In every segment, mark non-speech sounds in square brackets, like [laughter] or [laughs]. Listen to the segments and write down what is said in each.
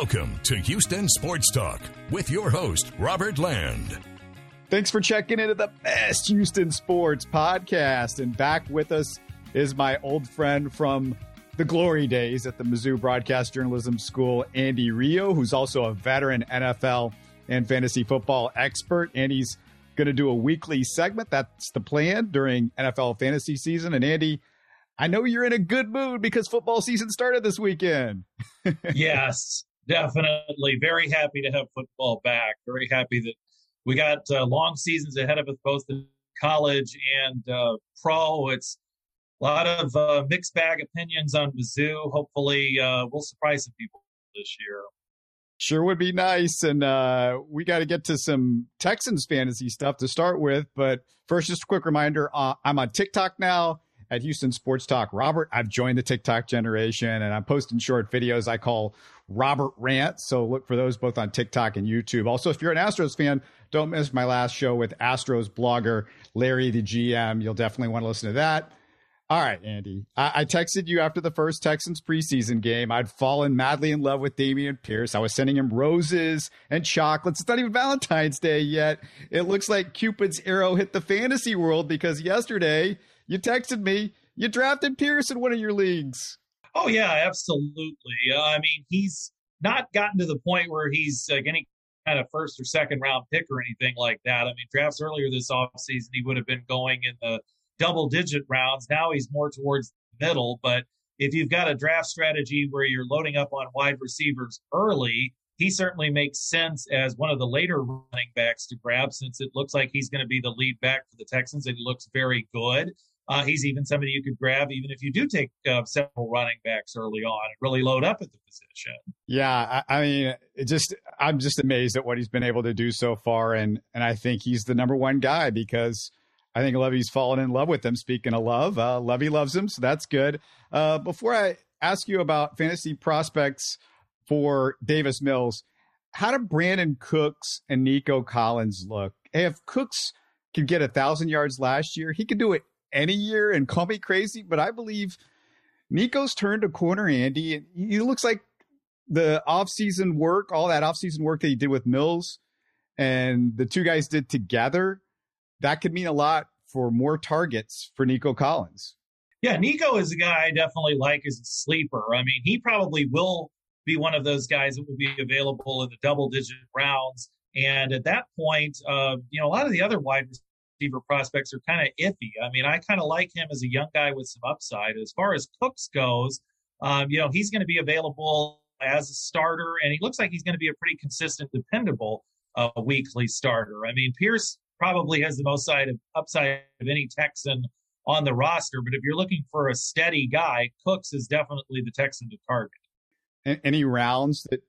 Welcome to Houston Sports Talk with your host, Robert Land. Thanks for checking into the best Houston sports podcast. And back with us is my old friend from the glory days at the Mizzou Broadcast Journalism School, Andy Rio, who's also a veteran NFL and fantasy football expert. Andy's going to do a weekly segment. That's the plan during NFL fantasy season. And Andy, I know you're in a good mood because football season started this weekend. [laughs] yes, definitely. Very happy to have football back. Very happy that we got uh, long seasons ahead of us, both in college and uh, pro. It's a lot of uh, mixed bag opinions on Mizzou. Hopefully, uh, we'll surprise some people this year. Sure would be nice. And uh, we got to get to some Texans fantasy stuff to start with. But first, just a quick reminder uh, I'm on TikTok now at Houston Sports Talk. Robert, I've joined the TikTok generation and I'm posting short videos I call Robert Rant. So look for those both on TikTok and YouTube. Also, if you're an Astros fan, don't miss my last show with Astros blogger Larry the GM. You'll definitely want to listen to that. All right, Andy. I-, I, texted you after the first Texans preseason game. I'd fallen madly in love with Dameon Pierce. I was sending him roses and chocolates. It's not even Valentine's Day yet. It looks like Cupid's arrow hit the fantasy world because yesterday you texted me. You drafted Pierce in one of your leagues. Oh yeah, absolutely. Uh, I mean, he's not gotten to the point where he's like any kind of first or second round pick or anything like that. I mean, drafts earlier this offseason, he would have been going in the double digit rounds. Now he's more towards the middle. But if you've got a draft strategy where you're loading up on wide receivers early, he certainly makes sense as one of the later running backs to grab since it looks like he's going to be the lead back for the Texans and he looks very good. Uh, he's even somebody you could grab even if you do take uh, several running backs early on and really load up at the position. Yeah, I, I mean, just I'm just amazed at what he's been able to do so far, and and I think he's the number one guy because I think Lovie's fallen in love with him. Speaking of love, uh, Lovie loves him, so that's good. Uh, before I ask you about fantasy prospects for Davis Mills, how do Brandin Cooks and Nico Collins look? Hey, if Cooks could get a thousand yards last year, he could do it any year and call me crazy, but I believe Nico's turned a corner, Andy. He looks like the offseason work, all that offseason work that he did with Mills and the two guys did together, that could mean a lot for more targets for Nico Collins. Yeah, Nico is a guy I definitely like as a sleeper. I mean, he probably will be one of those guys that will be available in the double digit rounds. And at that point, uh, you know, a lot of the other wide receiver prospects are kind of iffy. I mean, I kind of like him as a young guy with some upside. As far as Cooks goes, um, you know, he's going to be available as a starter, and he looks like he's going to be a pretty consistent, dependable uh, weekly starter. I mean, Pierce probably has the most side of, upside of any Texan on the roster, but if you're looking for a steady guy, Cooks is definitely the Texan to target. Any rounds that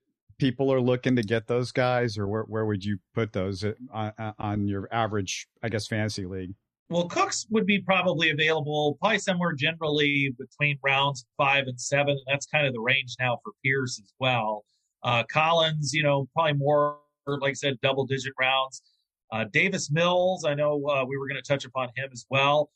people are looking to get those guys, or where, where would you put those on, on your average, I guess, fantasy league? Well, Cooks would be probably available probably somewhere generally between rounds five and seven. That's kind of the range now for Pierce as well. Uh, Collins, you know, probably more, like I said, double digit rounds. Uh, Davis Mills, I know uh, we were going to touch upon him as well.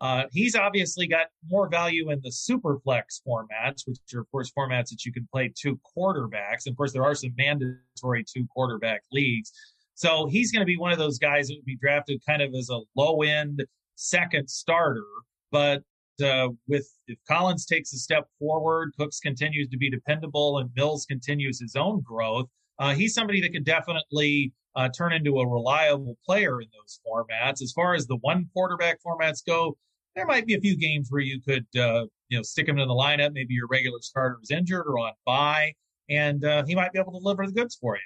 Uh, he's obviously got more value in the super flex formats, which are, of course, formats that you can play two quarterbacks. And of course, there are some mandatory two quarterback leagues. So he's going to be one of those guys that would be drafted kind of as a low end second starter. But uh, with if Collins takes a step forward, Cooks continues to be dependable, and Mills continues his own growth, uh, he's somebody that could definitely uh, turn into a reliable player in those formats. As far as the one quarterback formats go, there might be a few games where you could, uh, you know, stick him in the lineup. Maybe your regular starter is injured or on bye, and uh, he might be able to deliver the goods for you.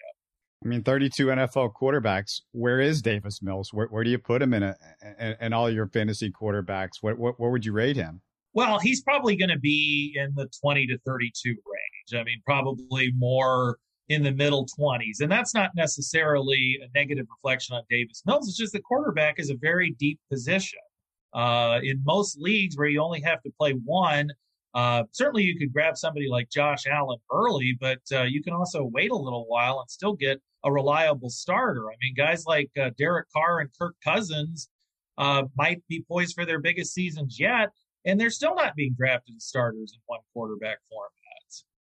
I mean, 32 NFL quarterbacks. Where is Davis Mills? Where, where do you put him in, a, in, in all your fantasy quarterbacks? What, what, where would you rate him? Well, he's probably going to be in the 20 to 32 range. I mean, probably more in the middle 20s. And that's not necessarily a negative reflection on Davis Mills. It's just the quarterback is a very deep position. Uh, in most leagues where you only have to play one, uh, certainly you could grab somebody like Josh Allen early, but uh, you can also wait a little while and still get a reliable starter. I mean, guys like uh, Derek Carr and Kirk Cousins uh, might be poised for their biggest seasons yet, and they're still not being drafted as starters in one quarterback format.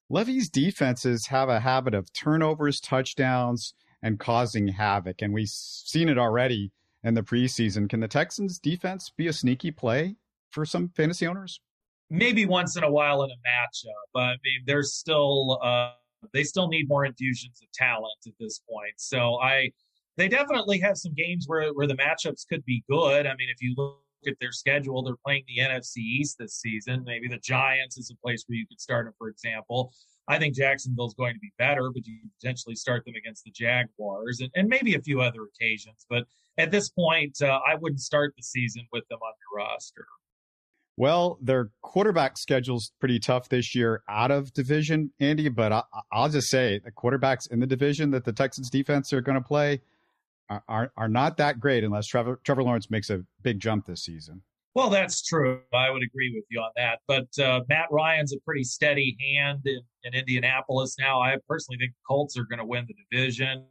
Lovie's defenses have a habit of turnovers, touchdowns, and causing havoc, and we've seen it already in the preseason. Can the Texans defense be a sneaky play for some fantasy owners? Maybe once in a while in a matchup, but I mean, there's still uh, they still need more infusions of talent at this point. So I, they definitely have some games where where the matchups could be good. I mean, if you look at their schedule, they're playing the NFC East this season. Maybe the Giants is a place where you could start them, for example. I think Jacksonville's going to be better, but you potentially start them against the Jaguars and, and maybe a few other occasions. But at this point, uh, I wouldn't start the season with them on your roster. Well, their quarterback schedule's pretty tough this year out of division, Andy. But I, will just say the quarterbacks in the division that the Texans defense are going to play are, are, are not that great unless Trevor Trevor Lawrence makes a big jump this season. Well, that's true. I would agree with you on that. But uh, Matt Ryan's a pretty steady hand in, in Indianapolis now. I personally think the Colts are going to win the division.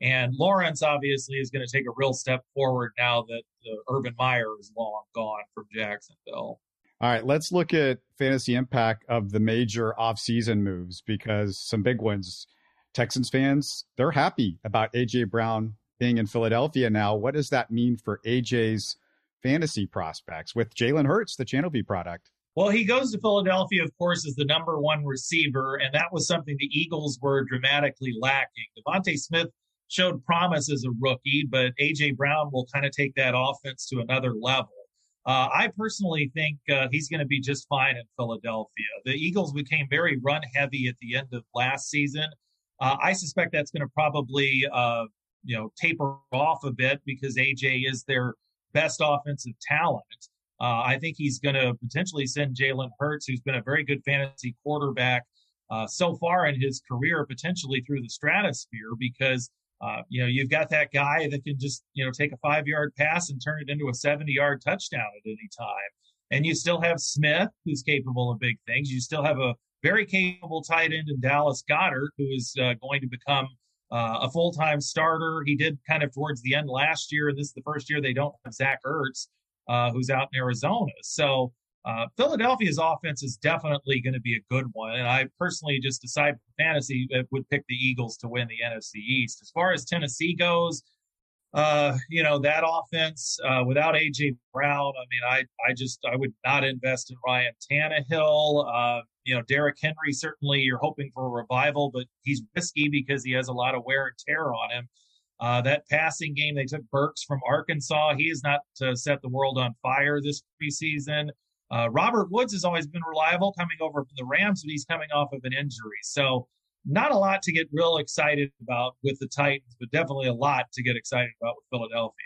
And Lawrence obviously is going to take a real step forward now that uh, Urban Meyer is long gone from Jacksonville. All right, let's look at fantasy impact of the major offseason moves because some big ones. Texans fans, they're happy about AJ Brown being in Philadelphia now. What does that mean for AJ's fantasy prospects with Jalen Hurts, the Channelview product? Well, he goes to Philadelphia, of course, as the number one receiver, and that was something the Eagles were dramatically lacking. DeVonta Smith showed promise as a rookie, but AJ Brown will kind of take that offense to another level. Uh, I personally think uh, he's going to be just fine in Philadelphia. The Eagles became very run heavy at the end of last season. Uh, I suspect that's going to probably, uh, you know, taper off a bit because AJ is their best offensive talent. Uh, I think he's going to potentially send Jalen Hurts, who's been a very good fantasy quarterback uh, so far in his career, potentially through the stratosphere because uh, you know you've got that guy that can just you know take a five yard pass and turn it into a 70 yard touchdown at any time. And you still have Smith, who's capable of big things. You still have a very capable tight end in Dallas Goedert, who is uh, going to become uh, a full time starter. He did kind of towards the end last year, and this is the first year they don't have Zach Ertz, uh, who's out in Arizona. So uh, Philadelphia's offense is definitely going to be a good one, and I personally just decide fantasy would pick the Eagles to win the NFC East. As far as Tennessee goes, uh, you know that offense uh, without AJ Brown. I mean, I I just I would not invest in Ryan Tannehill. Uh, you know, Derrick Henry certainly you're hoping for a revival, but he's risky because he has a lot of wear and tear on him. Uh, that passing game, they took Burks from Arkansas. He has not uh, set the world on fire this preseason. Uh, Robert Woods has always been reliable coming over from the Rams, but he's coming off of an injury. So not a lot to get real excited about with the Titans, but definitely a lot to get excited about with Philadelphia.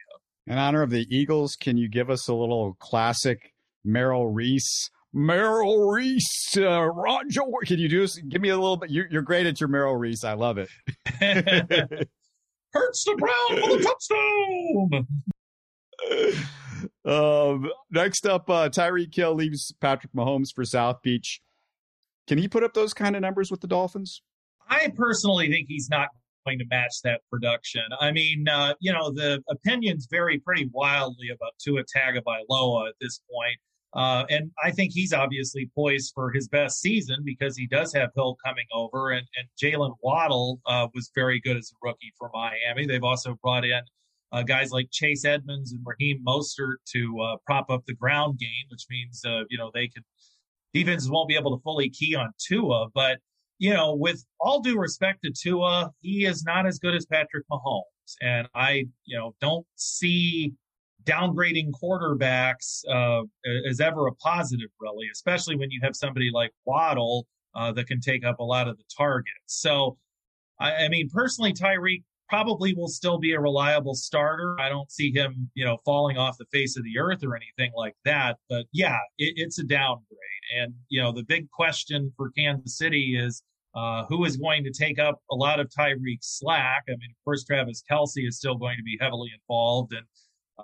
In honor of the Eagles, can you give us a little classic Merrill Reese? Merrill Reese, uh, Roger. Can you do this? Give me a little bit. You're, you're great at your Merrill Reese. I love it. [laughs] Hurts the Brown for the touchdown. Um, next up, uh, Tyreek Hill leaves Patrick Mahomes for South Beach. Can he put up those kind of numbers with the Dolphins? I personally think he's not going to match that production. I mean, uh, you know, the opinions vary pretty wildly about Tua Tagovailoa at this point. Uh, and I think he's obviously poised for his best season because he does have Hill coming over, and, and Jaylen Waddle uh, was very good as a rookie for Miami. They've also brought in uh, guys like Chase Edmonds and Raheem Mostert to uh, prop up the ground game, which means uh, you know they can defenses won't be able to fully key on Tua, but you know, with all due respect to Tua, he is not as good as Patrick Mahomes. And I, you know, don't see downgrading quarterbacks uh, as ever a positive, really, especially when you have somebody like Waddle uh, that can take up a lot of the targets. So, I, I mean, personally, Tyreek probably will still be a reliable starter. I don't see him, you know, falling off the face of the earth or anything like that. But yeah, it, it's a downgrade. And, you know, the big question for Kansas City is uh, who is going to take up a lot of Tyreek's slack? I mean, of course, Travis Kelce is still going to be heavily involved. And,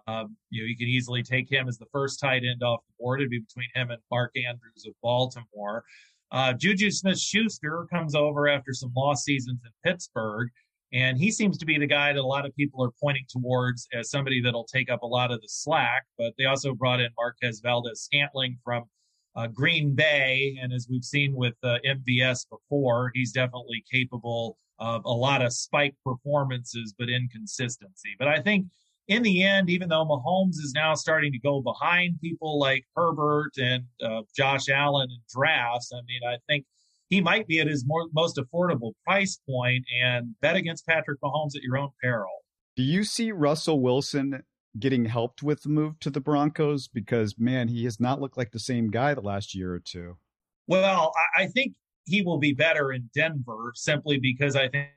um, you know, you can easily take him as the first tight end off the board. It'd be between him and Mark Andrews of Baltimore. Uh, Juju Smith Schuster comes over after some lost seasons in Pittsburgh. And he seems to be the guy that a lot of people are pointing towards as somebody that'll take up a lot of the slack. But they also brought in Marquez Valdes Scantling from uh, Green Bay, and as we've seen with uh, MVS before, he's definitely capable of a lot of spike performances, but inconsistency. But I think in the end, even though Mahomes is now starting to go behind people like Herbert and uh, Josh Allen in drafts, I mean, I think he might be at his more, most affordable price point and bet against Patrick Mahomes at your own peril. Do you see Russell Wilson getting helped with the move to the Broncos? Because, man, he has not looked like the same guy the last year or two. Well, I think he will be better in Denver simply because I think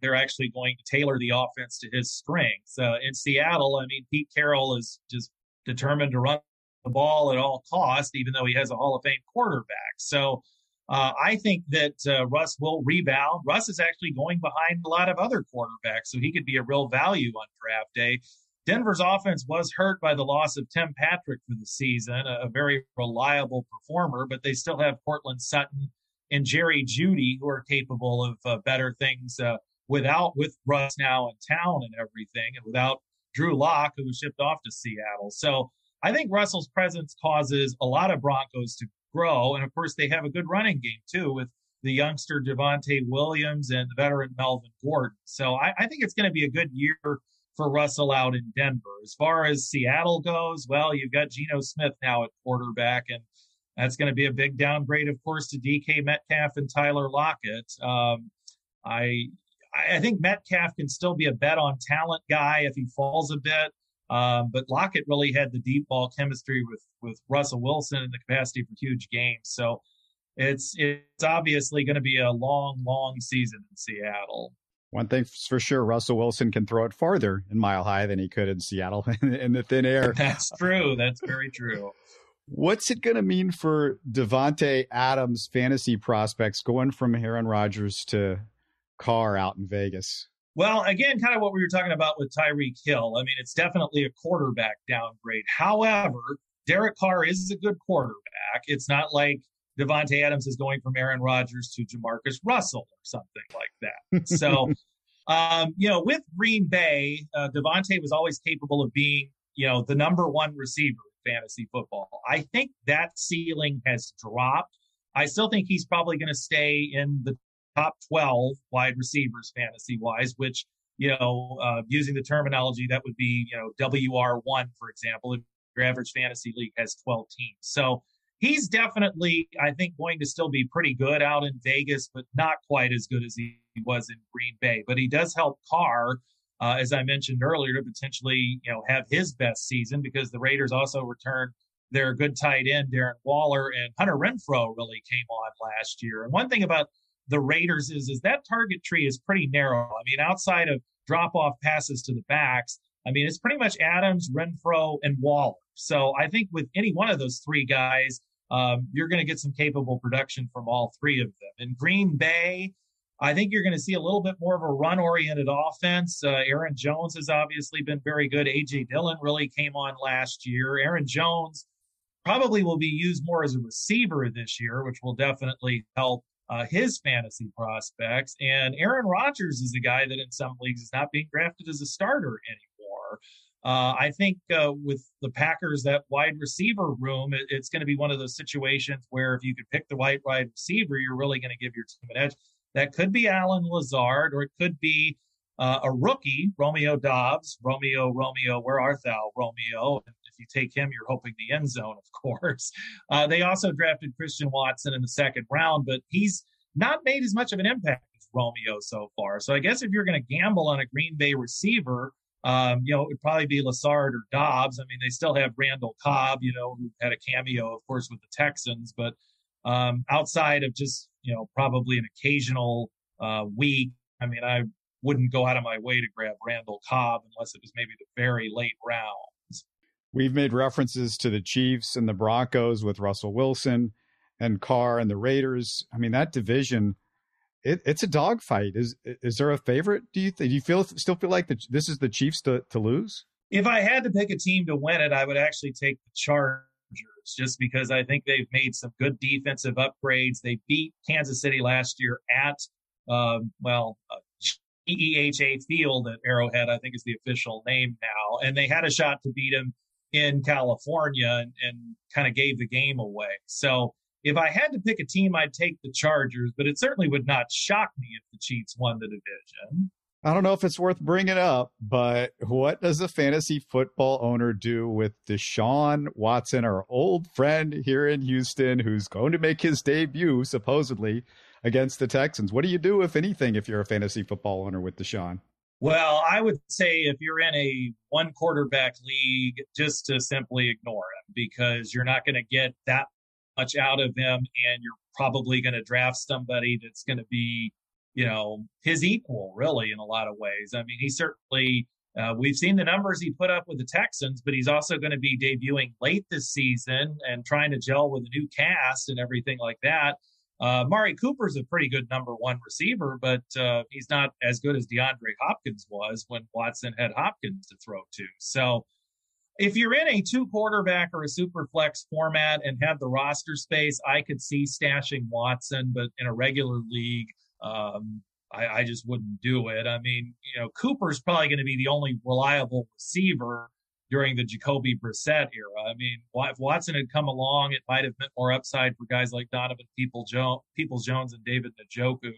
they're actually going to tailor the offense to his strengths. Uh, in Seattle, I mean, Pete Carroll is just determined to run the ball at all costs, even though he has a Hall of Fame quarterback. So uh, I think that uh, Russ will rebound. Russ is actually going behind a lot of other quarterbacks, so he could be a real value on draft day. Denver's offense was hurt by the loss of Tim Patrick for the season, a, very reliable performer, but they still have Courtland Sutton and Jerry Jeudy, who are capable of uh, better things uh, without with Russ now in town and everything, and without Drew Lock, who was shipped off to Seattle. So I think Russell's presence causes a lot of Broncos to grow, and of course they have a good running game too with the youngster Javonte Williams and the veteran Melvin Gordon. So I, I think it's going to be a good year for Russell out in Denver. As far as Seattle goes, well, you've got Geno Smith now at quarterback, and that's going to be a big downgrade, of course, to DK Metcalf and Tyler Lockett. Um, I I think Metcalf can still be a bet on talent guy if he falls a bit. Um, but Lockett really had the deep ball chemistry with with Russell Wilson and the capacity for huge games. So it's it's obviously going to be a long, long season in Seattle. One thing's for sure, Russell Wilson can throw it farther in mile high than he could in Seattle [laughs] in the thin air. [laughs] That's true. That's very true. What's it going to mean for Davante Adams fantasy prospects going from Aaron Rodgers to Carr out in Vegas? Well, again, kind of what we were talking about with Tyreek Hill. I mean, it's definitely a quarterback downgrade. However, Derek Carr is a good quarterback. It's not like Davante Adams is going from Aaron Rodgers to Jamarcus Russell or something like that. [laughs] So, um, you know, with Green Bay, uh, Davante was always capable of being, you know, the number one receiver in fantasy football. I think that ceiling has dropped. I still think he's probably going to stay in the top 12 wide receivers fantasy wise, which, you know, uh, using the terminology, that would be, you know, WR1, for example, if your average fantasy league has 12 teams. So he's definitely, I think, going to still be pretty good out in Vegas, but not quite as good as he was in Green Bay. But he does help Carr. Uh, as I mentioned earlier, to potentially you know have his best season because the Raiders also returned their good tight end Darren Waller and Hunter Renfrow really came on last year. And one thing about the Raiders is is that target tree is pretty narrow. I mean, outside of drop off passes to the backs, I mean, it's pretty much Adams, Renfrow, and Waller. So I think with any one of those three guys, um, you're going to get some capable production from all three of them. In Green Bay, I think you're going to see a little bit more of a run oriented offense. Uh, Aaron Jones has obviously been very good. A.J. Dillon really came on last year. Aaron Jones probably will be used more as a receiver this year, which will definitely help uh, his fantasy prospects. And Aaron Rodgers is a guy that in some leagues is not being drafted as a starter anymore. Uh, I think uh, with the Packers, that wide receiver room, it, it's going to be one of those situations where if you could pick the right wide receiver, you're really going to give your team an edge. That could be Allen Lazard, or it could be uh, a rookie, Romeo Doubs, Romeo, Romeo, where art thou, Romeo? You take him, you're hoping the end zone, of course. [laughs] Uh, they also drafted Christian Watson in the second round, but he's not made as much of an impact as Romeo so far. So I guess if you're going to gamble on a Green Bay receiver, um, you know, it would probably be Lazard or Doubs. I mean, they still have Randall Cobb, you know, who had a cameo, of course, with the Texans, but um, outside of just, you know, probably an occasional uh, week, I mean, I wouldn't go out of my way to grab Randall Cobb unless it was maybe the very late round. We've made references to the Chiefs and the Broncos with Russell Wilson and Carr and the Raiders. I mean, that division, it, it's a dogfight. Is is there a favorite? Do you do you feel still feel like the, this is the Chiefs to, to lose? If I had to pick a team to win it, I would actually take the Chargers, just because I think they've made some good defensive upgrades. They beat Kansas City last year at um, well. Uh, GEHA Field at Arrowhead, I think is the official name now. And they had a shot to beat them in California and, and kind of gave the game away. So if I had to pick a team, I'd take the Chargers, but it certainly would not shock me if the Chiefs won the division. I don't know if it's worth bringing up, but what does a fantasy football owner do with Deshaun Watson, our old friend here in Houston, who's going to make his debut supposedly against the Texans? What do you do, if anything, if you're a fantasy football owner with Deshaun? Well, I would say if you're in a one quarterback league, just to simply ignore him because you're not going to get that much out of him, and you're probably going to draft somebody that's going to be, you know, his equal, really, in a lot of ways. I mean, he certainly. Uh, we've seen the numbers he put up with the Texans, but he's also going to be debuting late this season and trying to gel with a new cast and everything like that. Uh, Mari Cooper's a pretty good number one receiver, but uh, he's not as good as DeAndre Hopkins was when Watson had Hopkins to throw to. So if you're in a two quarterback or a super flex format and have the roster space, I could see stashing Watson, but in a regular league, um, I, I just wouldn't do it. I mean, you know, Cooper's probably going to be the only reliable receiver during the Jacoby Brissett era. I mean, if Watson had come along, it might have meant more upside for guys like Donovan People Jones, Peoples Jones and David Njoku.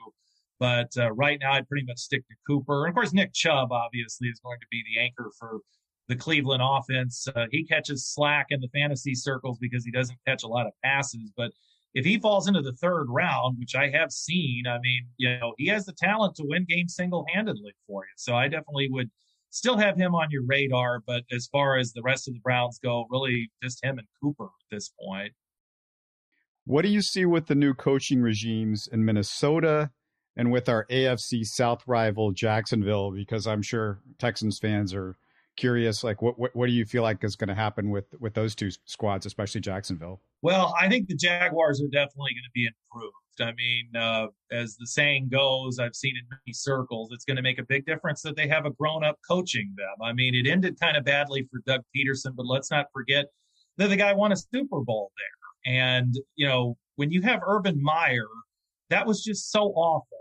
But uh, right now, I'd pretty much stick to Cooper. And of course, Nick Chubb obviously is going to be the anchor for the Cleveland offense. Uh, he catches slack in the fantasy circles because he doesn't catch a lot of passes. But if he falls into the third round, which I have seen, I mean, you know, he has the talent to win games single handedly for you. So I definitely would still have him on your radar. But as far as the rest of the Browns go, really just him and Cooper at this point. What do you see with the new coaching regimes in Minnesota and with our AFC South rival Jacksonville? Because I'm sure Texans fans are curious. Like, what what, what do you feel like is going to happen with with those two squads, especially Jacksonville? Well, I think the Jaguars are definitely going to be improved. I mean, uh, as the saying goes, I've seen in many circles, it's going to make a big difference that they have a grown up coaching them. I mean, it ended kind of badly for Doug Pederson, but let's not forget that the guy won a Super Bowl there. And, you know, when you have Urban Meyer, that was just so awful.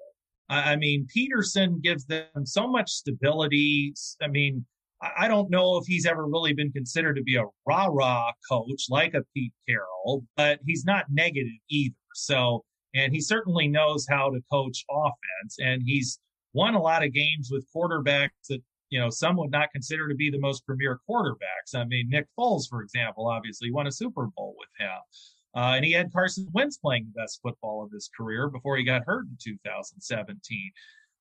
I, I mean, Pederson gives them so much stability. I mean, I don't know if he's ever really been considered to be a rah rah coach like a Pete Carroll, but he's not negative either. So and he certainly knows how to coach offense. And he's won a lot of games with quarterbacks that you know some would not consider to be the most premier quarterbacks. I mean, Nick Foles, for example, obviously won a Super Bowl with him. Uh, and he had Carson Wentz playing the best football of his career before he got hurt in 2017.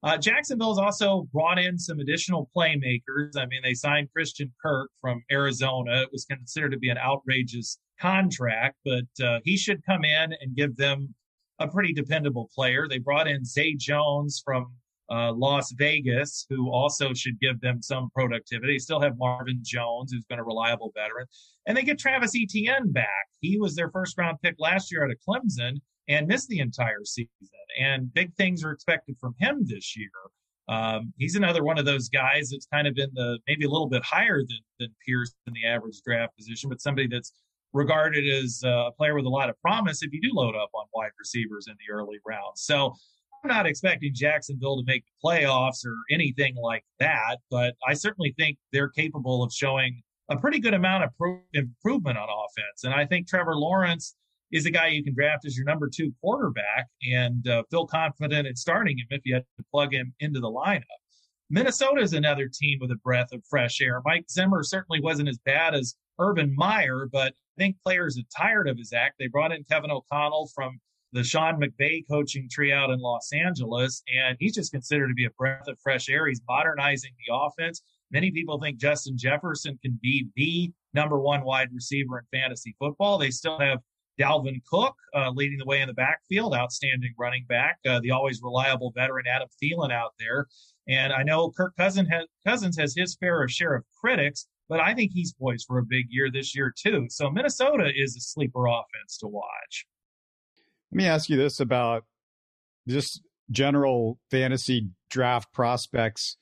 Uh, Jacksonville's also brought in some additional playmakers. I mean, they signed Christian Kirk from Arizona. It was considered to be an outrageous contract, but uh, he should come in and give them a pretty dependable player. They brought in Zay Jones from uh, Las Vegas, who also should give them some productivity. They Still have Marvin Jones, who's been a reliable veteran. And they get Travis Etienne back. He was their first round pick last year out of Clemson and missed the entire season. And big things are expected from him this year. Um, he's another one of those guys that's kind of in the maybe a little bit higher than, than Pierce in the average draft position, but somebody that's regarded as a player with a lot of promise if you do load up on wide receivers in the early rounds. So I'm not expecting Jacksonville to make the playoffs or anything like that, but I certainly think they're capable of showing a pretty good amount of pro- improvement on offense. And I think Trevor Lawrence is a guy you can draft as your number two quarterback and uh, feel confident in starting him if you had to plug him into the lineup. Minnesota is another team with a breath of fresh air. Mike Zimmer certainly wasn't as bad as Urban Meyer, but I think players are tired of his act. They brought in Kevin O'Connell from the Sean McVay coaching tree out in Los Angeles, and he's just considered to be a breath of fresh air. He's modernizing the offense. Many people think Justin Jefferson can be the number one wide receiver in fantasy football. They still have Dalvin Cook uh, leading the way in the backfield, outstanding running back, uh, the always reliable veteran Adam Thielen out there. And I know Kirk has, Cousins has his fair share of critics, but I think he's poised for a big year this year too. So Minnesota is a sleeper offense to watch. Let me ask you this about just general fantasy draft prospects.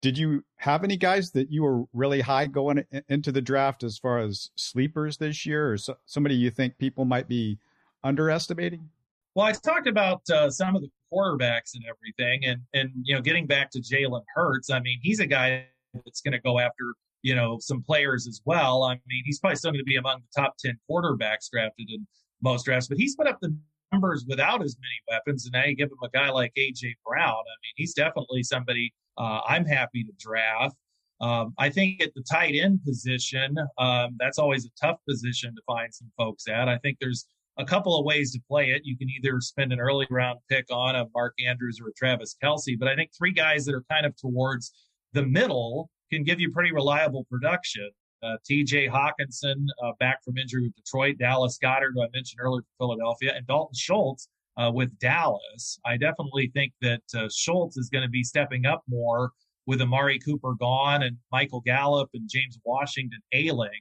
Did you have any guys that you were really high going into the draft as far as sleepers this year, or so, somebody you think people might be underestimating? Well, I talked about uh, some of the quarterbacks and everything, and and you know, getting back to Jalen Hurts. I mean, he's a guy that's going to go after you know, some players as well. I mean, he's probably still going to be among the top 10 quarterbacks drafted in most drafts, but he's put up the numbers without as many weapons. And now you give him a guy like A.J. Brown. I mean, he's definitely somebody uh, I'm happy to draft. Um, I think at the tight end position, um, that's always a tough position to find some folks at. I think there's a couple of ways to play it. You can either spend an early round pick on a Mark Andrews or a Travis Kelce, but I think three guys that are kind of towards the middle can give you pretty reliable production. Uh, TJ Hockenson, uh, back from injury with Detroit, Dallas Goedert, who I mentioned earlier for Philadelphia, and Dalton Schultz uh, with Dallas. I definitely think that uh, Schultz is going to be stepping up more with Amari Cooper gone and Michael Gallup and James Washington ailing.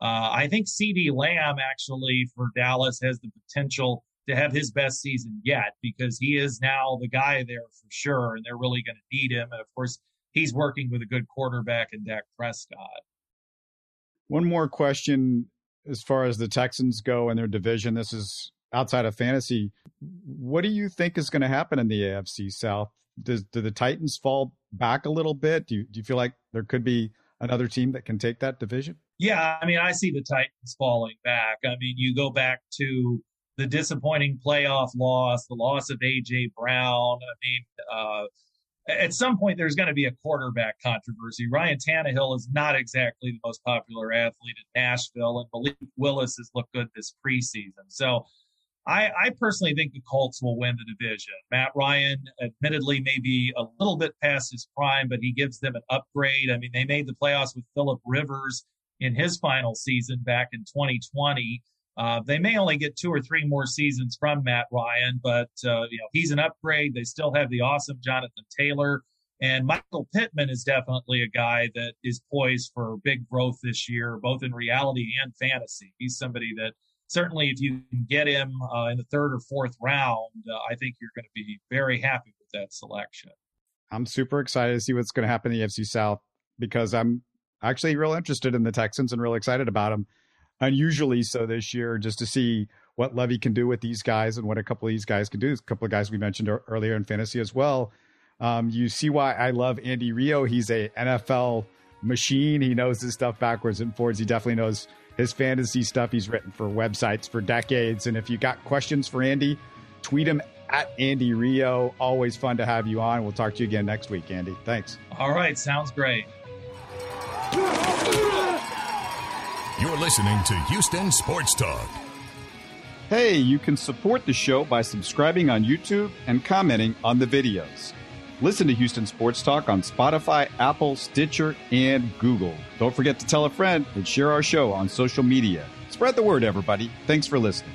Uh, I think CeeDee Lamb actually for Dallas has the potential to have his best season yet because he is now the guy there for sure, and they're really going to need him. And of course, he's working with a good quarterback in Dak Prescott. One more question as far as the Texans go in their division. This is outside of fantasy. What do you think is going to happen in the AFC South? Does do the Titans fall back a little bit? Do you, do you feel like there could be another team that can take that division? Yeah, I mean, I see the Titans falling back. I mean, you go back to the disappointing playoff loss, the loss of AJ Brown. I mean, uh, at some point there's going to be a quarterback controversy. Ryan Tannehill is not exactly the most popular athlete in Nashville, and Malik Willis has looked good this preseason. So I, I, personally think the Colts will win the division. Matt Ryan, admittedly, may be a little bit past his prime, but he gives them an upgrade. I mean, they made the playoffs with Philip Rivers in his final season back in 2020. Uh, they may only get two or three more seasons from Matt Ryan, but uh, you know he's an upgrade. They still have the awesome Jonathan Taylor, and Michael Pittman is definitely a guy that is poised for big growth this year, both in reality and fantasy. He's somebody that certainly, if you can get him uh, in the third or fourth round, uh, I think you're going to be very happy with that selection. I'm super excited to see what's going to happen in the AFC South because I'm actually real interested in the Texans and real excited about them unusually so this year just to see what Lovie can do with these guys and what a couple of these guys can do. a couple of guys we mentioned earlier in fantasy as well. Um, you see why I love Andy Rio. He's a NFL machine. He knows his stuff backwards and forwards. He definitely knows his fantasy stuff. He's written for websites for decades. And if you got questions for Andy, tweet him at Andy Rio. Always fun to have you on. We'll talk to you again next week, Andy. Thanks. All right. Sounds great. You're listening to Houston Sports Talk. Hey, you can support the show by subscribing on YouTube and commenting on the videos. Listen to Houston Sports Talk on Spotify, Apple, Stitcher, and Google. Don't forget to tell a friend and share our show on social media. Spread the word, everybody. Thanks for listening.